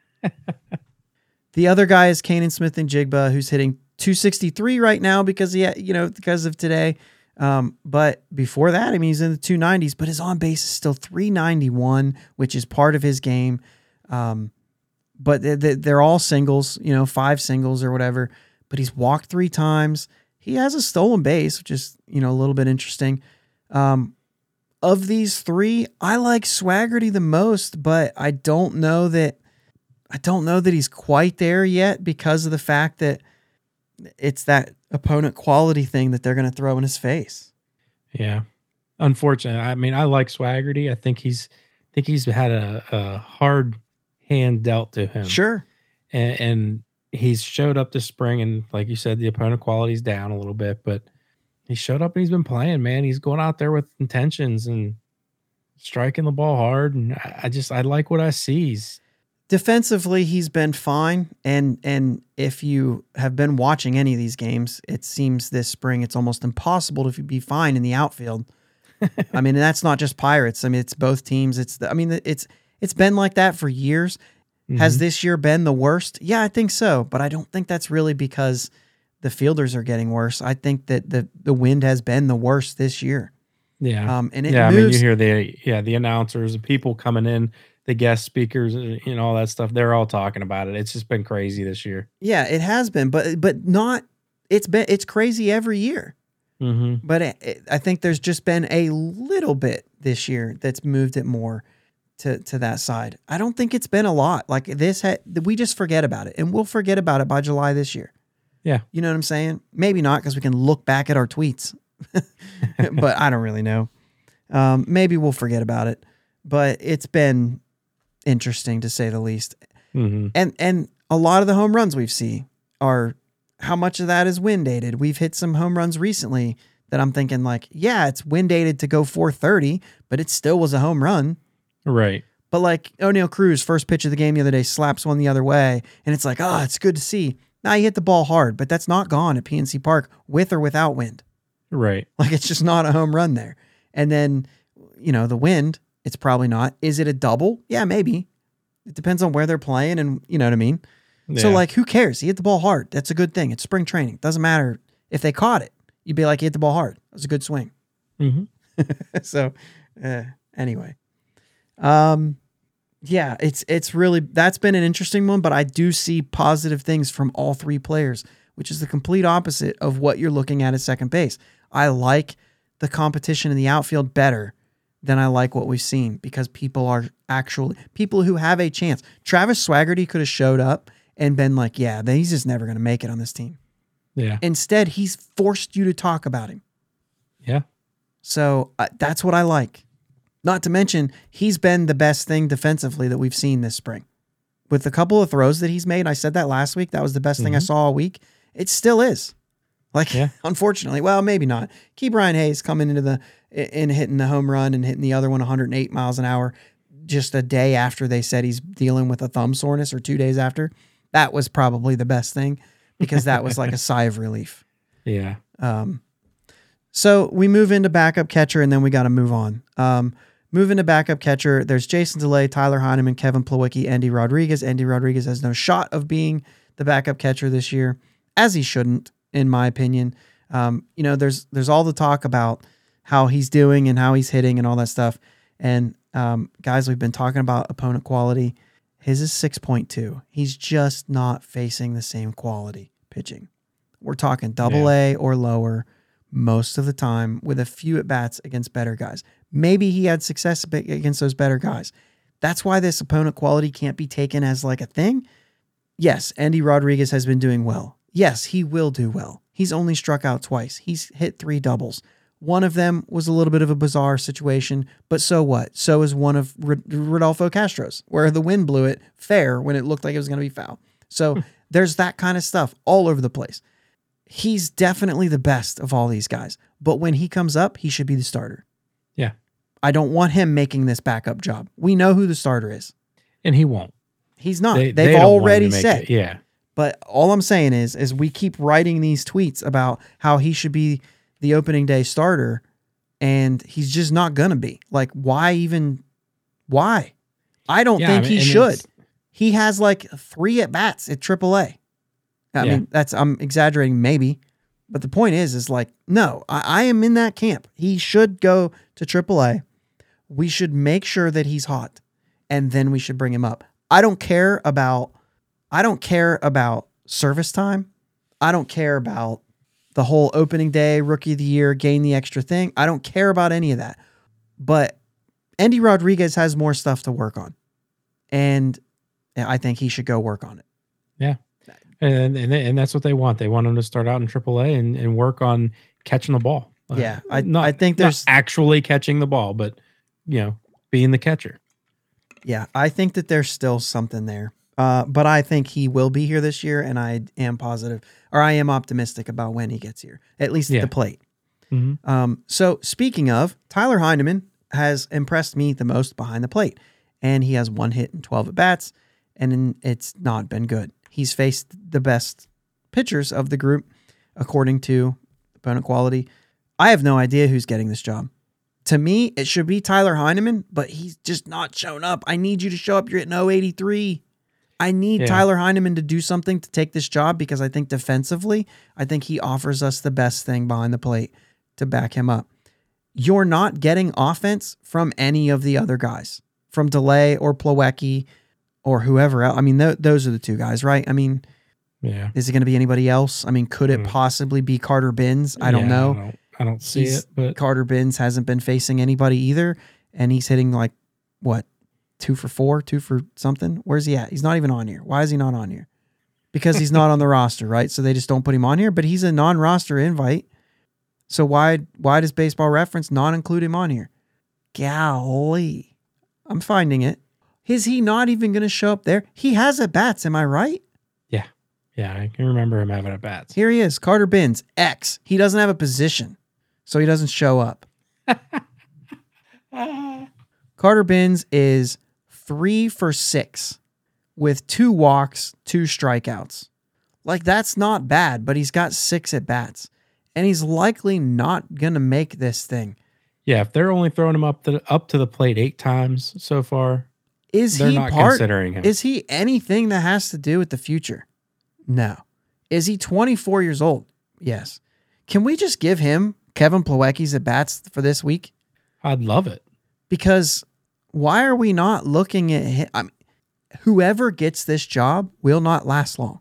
(laughs) the other guy is Canaan Smith-Njigba, who's hitting 263 right now because he, you know, because of today. Um, but before that, I mean, he's in the 290s, but his on base is still 391, which is part of his game. Um, but they're all singles, you know, five singles or whatever. But he's walked three times. He has a stolen base, which is, you know, a little bit interesting. Um, of these three, I like Swaggerty the most, but I don't know that I don't know that he's quite there yet because of the fact that it's that opponent quality thing that they're going to throw in his face. Yeah. Unfortunately, I mean, I like Swaggerty. I think he's I think he's had a, a hard hand dealt to him. Sure. And, and he's showed up this spring, and like you said, the opponent quality's down a little bit, but he showed up and he's been playing, man. He's going out there with intentions and striking the ball hard. And I, I just I like what I see. He's, defensively he's been fine and and if you have been watching any of these games it seems this spring it's almost impossible to be fine in the outfield (laughs) i mean that's not just pirates i mean it's both teams it's the, i mean it's it's been like that for years mm-hmm. has this year been the worst? Yeah i think so but i don't think that's really because the fielders are getting worse. I think that the the wind has been the worst this year. Yeah. Um and it yeah moves, i mean you hear the yeah the announcers the people coming in the guest speakers and you know all that stuff they're all talking about it. It's just been crazy this year. Yeah it has been but but not it's been it's crazy every year. Mm-hmm. but it, it, i think there's just been a little bit this year that's moved it more to to that side i don't think it's been a lot like this ha- we just forget about it and we'll forget about it by july this year yeah you know what i'm saying maybe not because we can look back at our tweets (laughs) but i don't really know um, maybe we'll forget about it but it's been interesting to say the least. Mm-hmm. And and a lot of the home runs we've seen are how much of that is wind dated. We've hit some home runs recently that I'm thinking like, yeah, it's wind dated to go 430, but it still was a home run. Right. But like Oneil Cruz, first pitch of the game the other day, slaps one the other way, and it's like, oh, it's good to see. Now you hit the ball hard, but that's not gone at PNC Park with or without wind. Right. (laughs) Like it's just not a home run there. And then, you know, the wind, it's probably not. Is it a double? Yeah, maybe. It depends on where they're playing and you know what I mean? Yeah. So like who cares? He hit the ball hard. That's a good thing. It's spring training. Doesn't matter if they caught it. You'd be like, he hit the ball hard. It was a good swing. Mm-hmm. (laughs) so uh, anyway. Um yeah, it's it's really that's been an interesting one, but I do see positive things from all three players, which is the complete opposite of what you're looking at at second base. I like the competition in the outfield better than I like what we've seen because people are actually people who have a chance. Travis Swaggerty could have showed up and been like, yeah, he's just never going to make it on this team. Yeah. Instead, he's forced you to talk about him. Yeah. So uh, that's what I like. Not to mention, he's been the best thing defensively that we've seen this spring. With a couple of throws that he's made, I said that last week. That was the best mm-hmm. thing I mm-hmm. saw all week. It still is. Like, yeah. (laughs) unfortunately, well, maybe not. Ke'Bryan Hayes coming into the in hitting the home run and hitting the other one 108 miles an hour just a day after they said he's dealing with a thumb soreness or two days after. That was probably the best thing because that was like a (laughs) sigh of relief. Yeah. Um, so we move into backup catcher and then we got to move on. Um, move to backup catcher. There's Jason Delay, Tyler Heineman, Kevin Plawecki, Endy Rodriguez. Endy Rodriguez has no shot of being the backup catcher this year, as he shouldn't, in my opinion. Um, you know, there's there's all the talk about how he's doing and how he's hitting and all that stuff. And um, guys, we've been talking about opponent quality. His is 6.2. He's just not facing the same quality pitching. We're talking double yeah. A or lower most of the time with a few at bats against better guys. Maybe he had success against those better guys. That's why this opponent quality can't be taken as like a thing. Yes, Endy Rodriguez has been doing well. Yes, he will do well. He's only struck out twice. He's hit three doubles. One of them was a little bit of a bizarre situation, but so what? So is one of Rodolfo Castro's, where the wind blew it fair when it looked like it was going to be foul. So hmm. there's that kind of stuff all over the place. He's definitely the best of all these guys. But when he comes up, he should be the starter. Yeah. I don't want him making this backup job. We know who the starter is. And he won't. He's not. They, They've they don't want him already said. it. Yeah. But all I'm saying is, is we keep writing these tweets about how he should be the opening day starter, and he's just not gonna be. Like, why even? Why? I don't Yeah, I think mean, he should. He has like three at bats at AAA. I Yeah. mean, that's I'm exaggerating maybe, but the point is, is like, no, I, I am in that camp. He should go to AAA. We should make sure that he's hot, and then we should bring him up. I don't care about, I don't care about service time. I don't care about the whole opening day, rookie of the year, gain the extra thing. I don't care about any of that. But Endy Rodriguez has more stuff to work on, and I think he should go work on it. And, and and that's what they want. They want him to start out in AAA and, and work on catching the ball. Uh, Yeah, I- not, I think there's- actually catching the ball, but you know, being the catcher. Yeah, I think that there's still something there. Uh, but I think he will be here this year, and I am positive, or I am optimistic about when he gets here, at least Yeah. at the plate. Mhm. Um, so speaking of, Tyler Heineman has impressed me the most behind the plate, and he has one hit and 12 at bats, and it's not been good. He's faced the best pitchers of the group, according to opponent quality. I have no idea who's getting this job. To me, it should be Tyler Heineman, but he's just not shown up. I need you to show up. You're at 083. I need Yeah. Tyler Heineman to do something to take this job because I think defensively, I think he offers us the best thing behind the plate to back him up. You're not getting offense from any of the other guys, from Delay or Plawecki or whoever else. I mean, th- those are the two guys, right? I mean, Yeah. is it going to be anybody else? I mean, could it Hmm. possibly be Carter Bins? I don't Yeah, know. I don't, I don't see He's- it, but Carter Bins hasn't been facing anybody either, and he's hitting like what two for four, two for something. Where's he at? He's not even on here. Why is he not on here? Because he's not on the (laughs) roster, right? So they just don't put him on here. But he's a non-roster invite. So why why does Baseball Reference not include him on here? Golly, I'm finding it. Is he not even going to show up there? He has at bats. Am I right? yeah, Yeah. I can remember him having at bats. Here he is, Carter Bins, X. He doesn't have a position, so he doesn't show up. (laughs) Carter Bins is three for six with two walks, two strikeouts. Like, that's not bad, but he's got six at bats. And he's likely not going to make this thing. Yeah, if they're only throwing him up to up to the plate eight times so far, Is they're he not part? considering him. Is he anything that has to do with the future? No. Is he 24 years old? Yes. Can we just give him Kevin Plawecki's at bats for this week? I'd love it. because why are we not looking at him? I mean, whoever gets this job will not last long.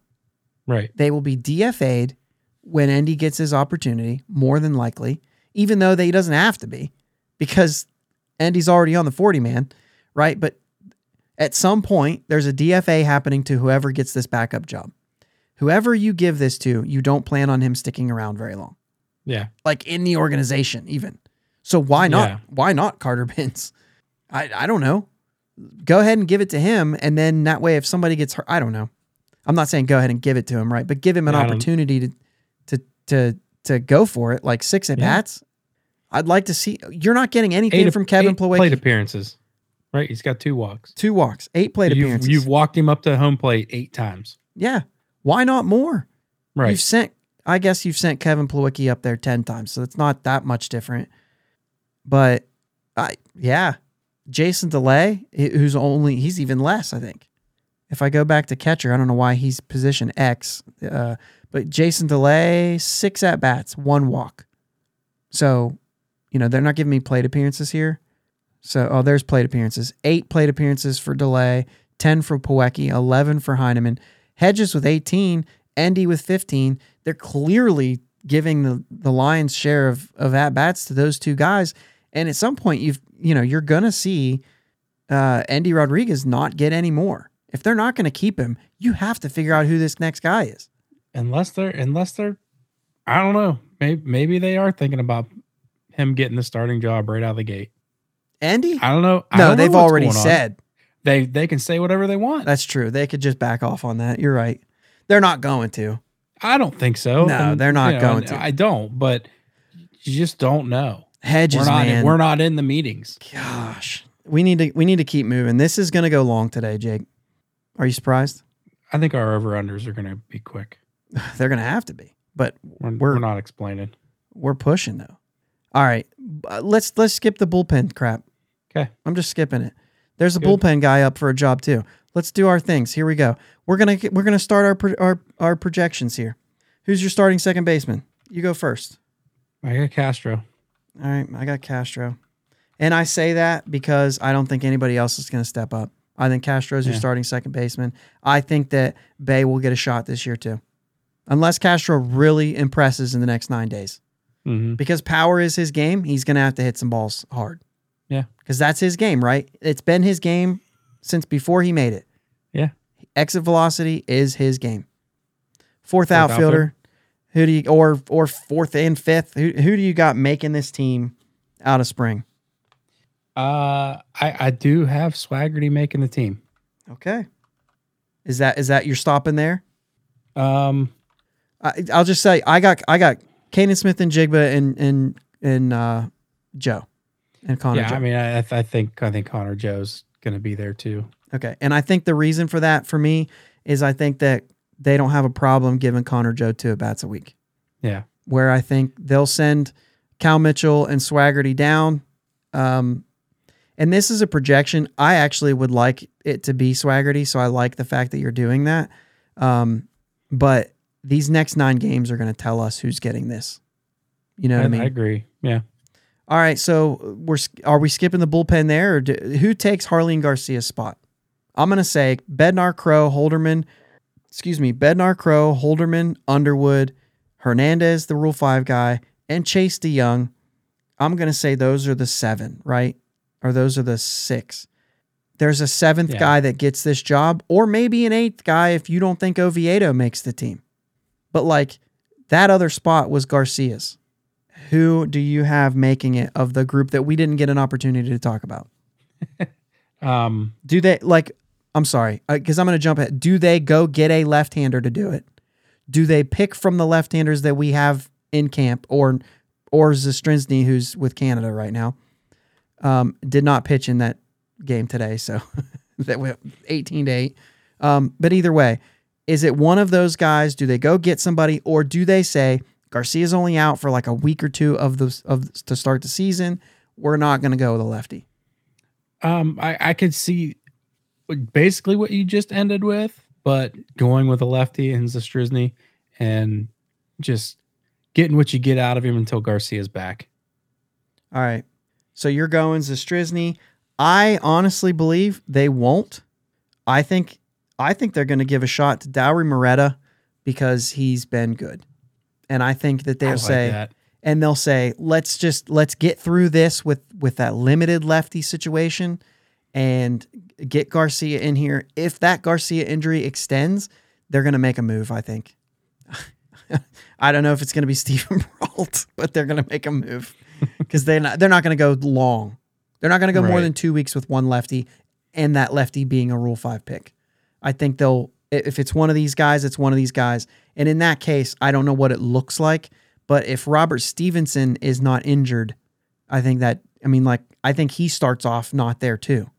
Right. They will be DFA'd when Endy gets his opportunity, more than likely, even though they, he doesn't have to be because Endy's already on the 40 man, right? But at some point, there's a DFA happening to whoever gets this backup job. Whoever you give this to, you don't plan on him sticking around very long Yeah. like in the organization even. So why not? Yeah. Why not Carter Bins? I I don't know. Go ahead and give it to him, and then that way, if somebody gets hurt, I don't know. I'm not saying go ahead and give it to him, right? But give him an Yeah, opportunity to to to to go for it, like six at Yeah. bats. I'd like to see. You're not getting anything Eight from Kevin Plawecki. plate appearances. Right. He's got two walks. Two walks, eight plate you've, appearances. you've walked him up to home plate eight times. yeah. Why not more? Right. You've sent, I guess you've sent Kevin Plawecki up there 10 times, so it's not that much different. But I, yeah, Jason DeLay, who's only, he's even less, I think. If I go back to catcher, I don't know why he's position X, uh, but Jason DeLay, six at bats, one walk. So, you know, they're not giving me plate appearances here. So, oh, there's plate appearances. Eight plate appearances for DeLay, 10 for Plawecki, 11 for Heineman. Hedges with 18, Endy with 15. They're clearly giving the, the lion's share of, of at bats to those two guys. And at some point, you've, you know, you're going to see uh, Endy Rodriguez not get any more. If they're not going to keep him, you have to figure out who this next guy is. unless they're unless they're I don't know. Maybe maybe they are thinking about him getting the starting job right out of the gate. Endy? I don't know. I no, don't they've already said. they they can say whatever they want. That's true. They could just back off on that. You're right. They're not going to. I don't think so. No, they're not you know, going to. I don't, but you just don't know. Hedges, we're not. man. We're not in the meetings. Gosh, we need to we need to keep moving. This is going to go long today, Jake. Are you surprised? I think our over unders are going to be quick. (sighs) They're going to have to be, but We're, We're- we're not explaining. we're pushing though. All right, uh, let's let's skip the bullpen crap. 'Kay. I'm just skipping it. There's a Good. bullpen guy up for a job too. Let's do our things. Here we go. We're gonna we're gonna start our pro- our our projections here. Who's your starting second baseman? You go first. I got Castro. All right, I got Castro. And I say that because I don't think anybody else is going to step up. I think Castro's your Yeah. starting second baseman. I think that Bae will get a shot this year too. Unless Castro really impresses in the next 9 days. hmm Because power is his game, he's going to have to hit some balls hard. Yeah. Cuz that's his game, right? It's been his game since before he made it. Yeah. Exit velocity is his game. Fourth, Fourth outfielder, who do you or or fourth and fifth? Who who do you got making this team out of spring? Uh, I I do have Swaggerty making the team. Okay. Is that is that your stopping there? Um, I, I'll just say I got I got Canaan Smith-Njigba and and and uh, Joe and Connor. yeah, Joe. I mean, I, I think I think Connor Joe's going to be there too. okay, and I think the reason for that for me is I think that they don't have a problem giving Connor Joe two at bats a week. Yeah, Where I think they'll send Cal Mitchell and Swaggerty down. Um, and this is a projection. I actually would like it to be Swaggerty, so I like the fact that you're doing that. Um, but these next nine games are going to tell us who's getting this. You know what I, mean? I agree. Yeah, All right, so we're are we skipping the bullpen there, or do, who takes Jarlin Garcia's spot? I'm going to say Bednar, Crowe, Holderman. Excuse me, Bednar, Crowe, Holderman, Underwood, Hernandez, the Rule Five guy, and Chase DeYoung. I'm going to say those are the seven, right? Or those are the six. There's a seventh Yeah. guy that gets this job, or maybe an eighth guy if you don't think Oviedo makes the team. But like that other spot was Garcia's. Who do you have making it of the group that we didn't get an opportunity to talk about? (laughs) um, Do they like? I'm sorry, because I'm going to jump ahead. Do they go get a left-hander to do it? Do they pick from the left-handers that we have in camp, or or Zastryzny, who's with Canada right now, um, did not pitch in that game today, so (laughs) that went 18 to eight. Um, but either way, is it one of those guys? Do they go get somebody, or do they say Garcia's only out for like a week or two of the of to start the season? We're not going to go with a lefty. um, I I could see basically what you just ended with, but going with a lefty and Zastryzny and just getting what you get out of him until Garcia's back. All right. So you're going Zastryzny. I honestly believe they won't. I think I think they're going to give a shot to Dauri Moreta because he's been good. And I think that they'll like say that. and they'll say, let's just let's get through this with with that limited lefty situation and get Garcia in here. If that Garcia injury extends, they're going to make a move, I think. (laughs) I don't know if it's going to be (laughs) Steven Brault, but they're going to make a move because they're not they're not going to go long. They're not going to go more than two weeks with one lefty, and that lefty being a Rule Five pick. I think they'll if it's one of these guys, it's one of these guys. And in that case, I don't know what it looks like, but if Robert Stephenson is not injured, I think that I mean like I think he starts off not there too.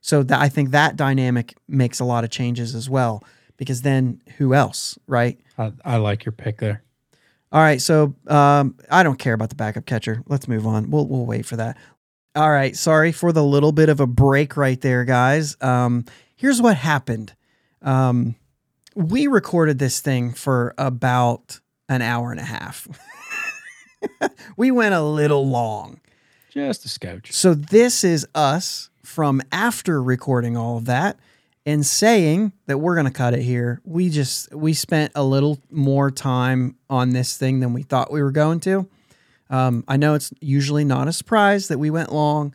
So that I think that dynamic makes a lot of changes as well because then who else, right? I, I like your pick there. All right, so um, I don't care about the backup catcher. Let's move on. We'll we'll wait for that. All right, sorry for the little bit of a break right there, guys. Um, here's what happened. Um, we recorded this thing for about an hour and a half. (laughs) we went a little long. Just a scotch. So this is us from after recording all of that and saying that we're going to cut it here. We just we spent a little more time on this thing than we thought we were going to. Um, I know it's usually not a surprise that we went long,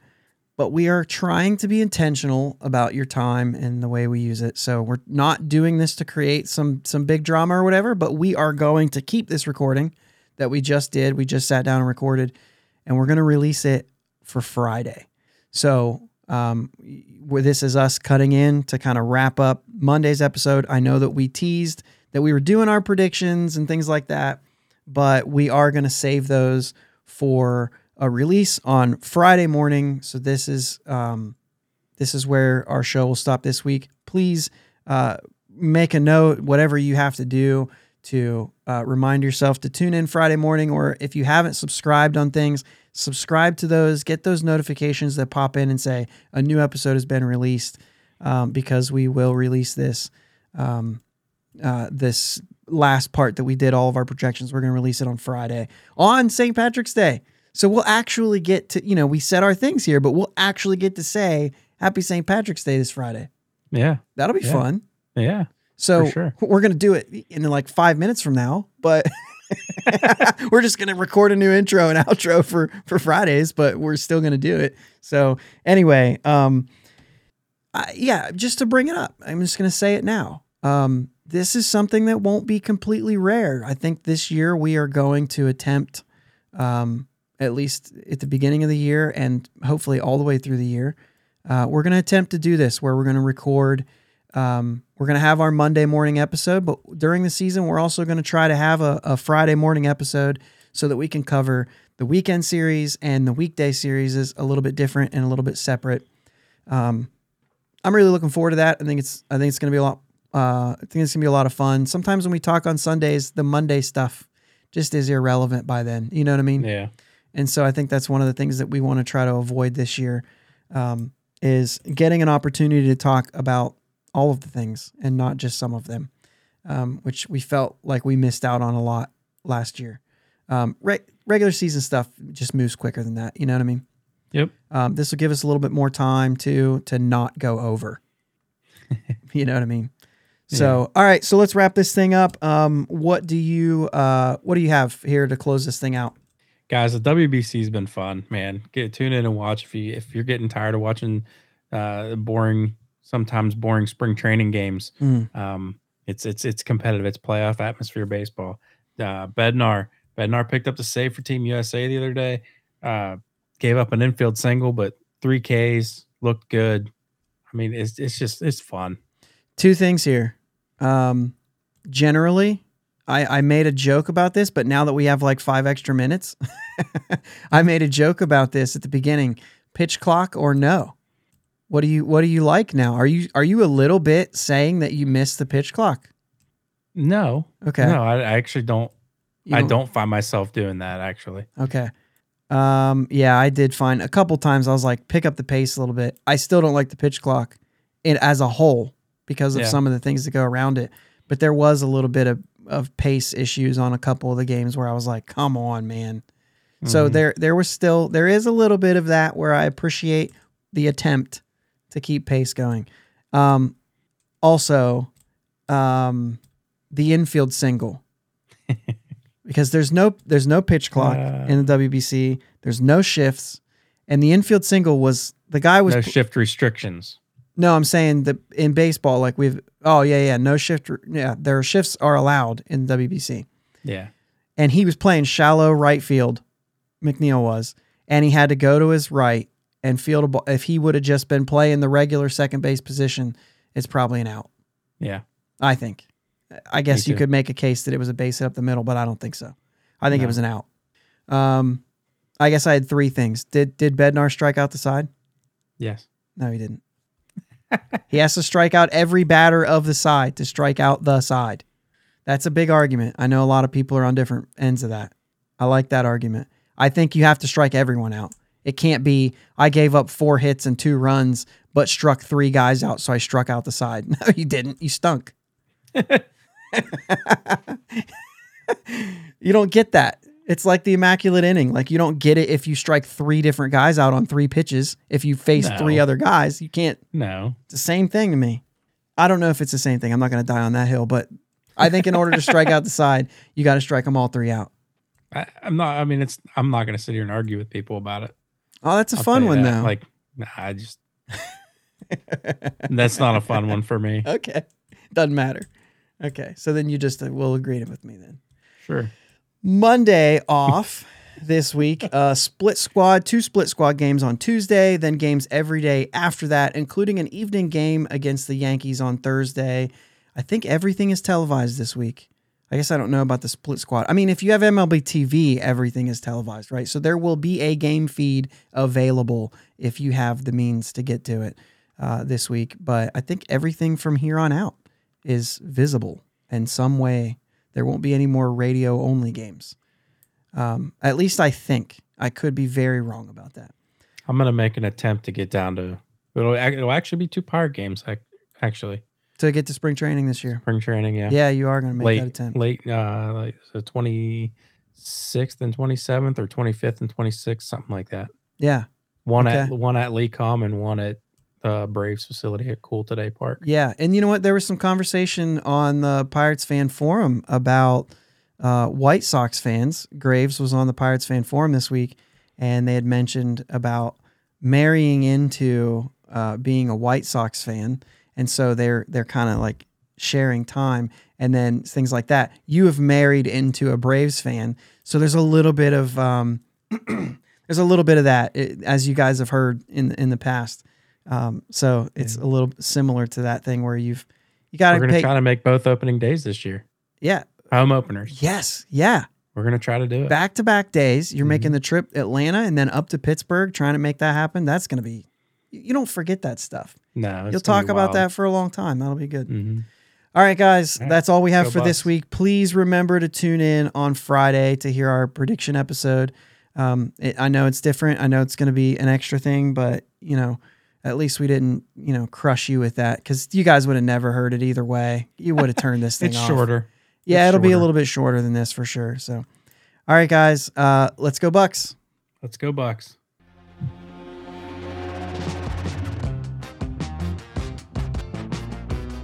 but we are trying to be intentional about your time and the way we use it. So we're not doing this to create some some big drama or whatever, but we are going to keep this recording that we just did. We just sat down and recorded, and we're going to release it for Friday. So um, where this is us cutting in to kind of wrap up Monday's episode. I know that we teased that we were doing our predictions and things like that, but we are going to save those for a release on Friday morning. So this is um, this is where our show will stop this week. Please uh, make a note, whatever you have to do to uh, remind yourself to tune in Friday morning, or if you haven't subscribed on things, subscribe to those, get those notifications that pop in and say a new episode has been released, um, because we will release this um, uh, this last part that we did all of our projections. We're going to release it on Friday on St. Patrick's Day. So we'll actually get to, you know, we said our things here, but we'll actually get to say Happy St. Patrick's Day this Friday. Yeah. That'll be Yeah. fun. Yeah. So sure. (laughs) we're gonna do it in like five minutes from now, but (laughs) we're just gonna record a new intro and (laughs) outro for for Fridays, but we're still gonna do it. So anyway, um, I, yeah, just to bring it up, I'm just gonna say it now. Um, this is something that won't be completely rare. I think this year we are going to attempt, um, at least at the beginning of the year and hopefully all the way through the year, uh, we're going to attempt to do this where we're going to record. Um, we're going to have our Monday morning episode, but during the season, we're also going to try to have a, a Friday morning episode so that we can cover the weekend series and the weekday series is a little bit different and a little bit separate. Um, I'm really looking forward to that. I think it's I think it's going to be a lot. Uh, I think it's going to be a lot of fun. Sometimes when we talk on Sundays, the Monday stuff just is irrelevant by then. You know what I mean? Yeah. And so I think that's one of the things that we want to try to avoid this year um, is getting an opportunity to talk about all of the things and not just some of them, um, which we felt like we missed out on a lot last year. Um, re- regular season stuff just moves quicker than that. You know what I mean? Yep. Um, this will give us a little bit more time to to not go over. (laughs) you know what I mean? So, all right, so let's wrap this thing up. Um, what do you uh, what do you have here to close this thing out? Guys, the WBC's been fun, man. Get tune in and watch if you if you're getting tired of watching uh boring sometimes boring spring training games. Mm. Um it's it's it's competitive. It's playoff atmosphere baseball. Uh Bednar Bednar picked up the save for Team USA the other day. Uh gave up an infield single, but three Ks looked good. I mean, it's it's just it's fun. two things here. Um, generally, I, I made a joke about this, but now that we have like five extra minutes, (laughs) I made a joke about this at the beginning. Pitch clock or no? What do you What do you like now? Are you Are you a little bit saying that you missed the pitch clock? No. Okay. No, I, I actually don't You I don't find myself doing that actually. Okay. Um, yeah, I did find a couple times I was like, pick up the pace a little bit. I still don't like the pitch clock it as a whole because of Yeah. some of the things that go around it. But there was a little bit of, of pace issues on a couple of the games where I was like, come on, man. So Mhm. there there was still there is a little bit of that where I appreciate the attempt to keep pace going. Um, also, um, the infield single (laughs) because there's no there's no pitch clock Uh. in the WBC. There's no shifts, and the infield single was the guy was no shift restrictions. No. I'm saying that in baseball, like we've oh yeah yeah no shift yeah there are shifts are allowed in WBC Yeah. and he was playing shallow right field. McNeil was, and he had to go to his right and field a ball. If he would have just been playing the regular second base position, it's probably an out. Yeah. I think. I guess you could make a case that it was a base hit up the middle, but I don't think so. I think it was an out. Um, I guess I had three things. Did did Bednar strike out the side? Yes. No, he didn't. He has to strike out every batter of the side to strike out the side. That's a big argument. I know a lot of people are on different ends of that. I like that argument. I think you have to strike everyone out. It can't be I gave up four hits and two runs, but struck three guys out, so I struck out the side. (laughs) No, you didn't. You stunk. (laughs) (laughs) you don't get that. It's like the immaculate inning. Like you don't get it if you strike three different guys out on three pitches. If you face No. three other guys, you can't No. it's the same thing to me. I don't know if it's the same thing. I'm not going to die on that hill, but I think in order to strike out the side, you got to strike them all three out. I, I'm not. I mean, it's. I'm not going to sit here and argue with people about it. Oh, that's a I'll fun one that. though. Like, nah, I just. that's not a fun one for me. (laughs) okay, doesn't matter. Okay, so then you just uh, will agree with me then. Sure. Monday off this week. Uh, split squad, two split squad games on Tuesday, then games every day after that, including an evening game against the Yankees on Thursday. I think everything is televised this week. I guess I don't know about the split squad. I mean, if you have MLB TV, everything is televised, right? So there will be a game feed available if you have the means to get to it uh, this week. But I think everything from here on out is visible in some way. There won't be any more radio only games. Um, at least I think. I could be very wrong about that. I'm gonna make an attempt to get down to. It'll, it'll actually be two pirate games. Actually, To get to spring training this year. spring training. Yeah. Yeah, you are going to make that late, attempt. late, uh, like the 26th and 27th, or 25th and 26th, something like that. Yeah. One at one at LECOM and one at uh, Braves facility at CoolToday Park. Yeah, and you know what? There was some conversation on the Pirates fan forum about uh, White Sox fans. Graves was on the Pirates fan forum this week, and they had mentioned about marrying into uh, being a White Sox fan, and so they're they're kind of like sharing time and then things like that. You have married into a Braves fan, so there's a little bit of um, (clears throat) there's a little bit of that, as you guys have heard in in the past. Um, so it's a little similar to that thing where you've you got We're to gonna try to make both opening days this year. yeah. Home openers. Yes. Yeah. We're gonna try to do it. Back to back days. You're Mm-hmm. making the trip Atlanta and then up to Pittsburgh, trying to make that happen. That's to be. You don't forget that stuff. no, You'll talk about that for a long time. That'll be good. Mhm. All right, guys, All right. that's all we have Go for this week. Please remember to tune in on Friday to hear our prediction episode. Um, it, I know it's different. I know it's going to be an extra thing, but you know, at least we didn't, you know, crush you with that because you guys would have never heard it either way. You would have turned this (laughs) thing It's off. shorter. Yeah, It's it'll be a little bit shorter than this for sure. So, all right, guys, uh, let's go Bucks. Let's go Bucks.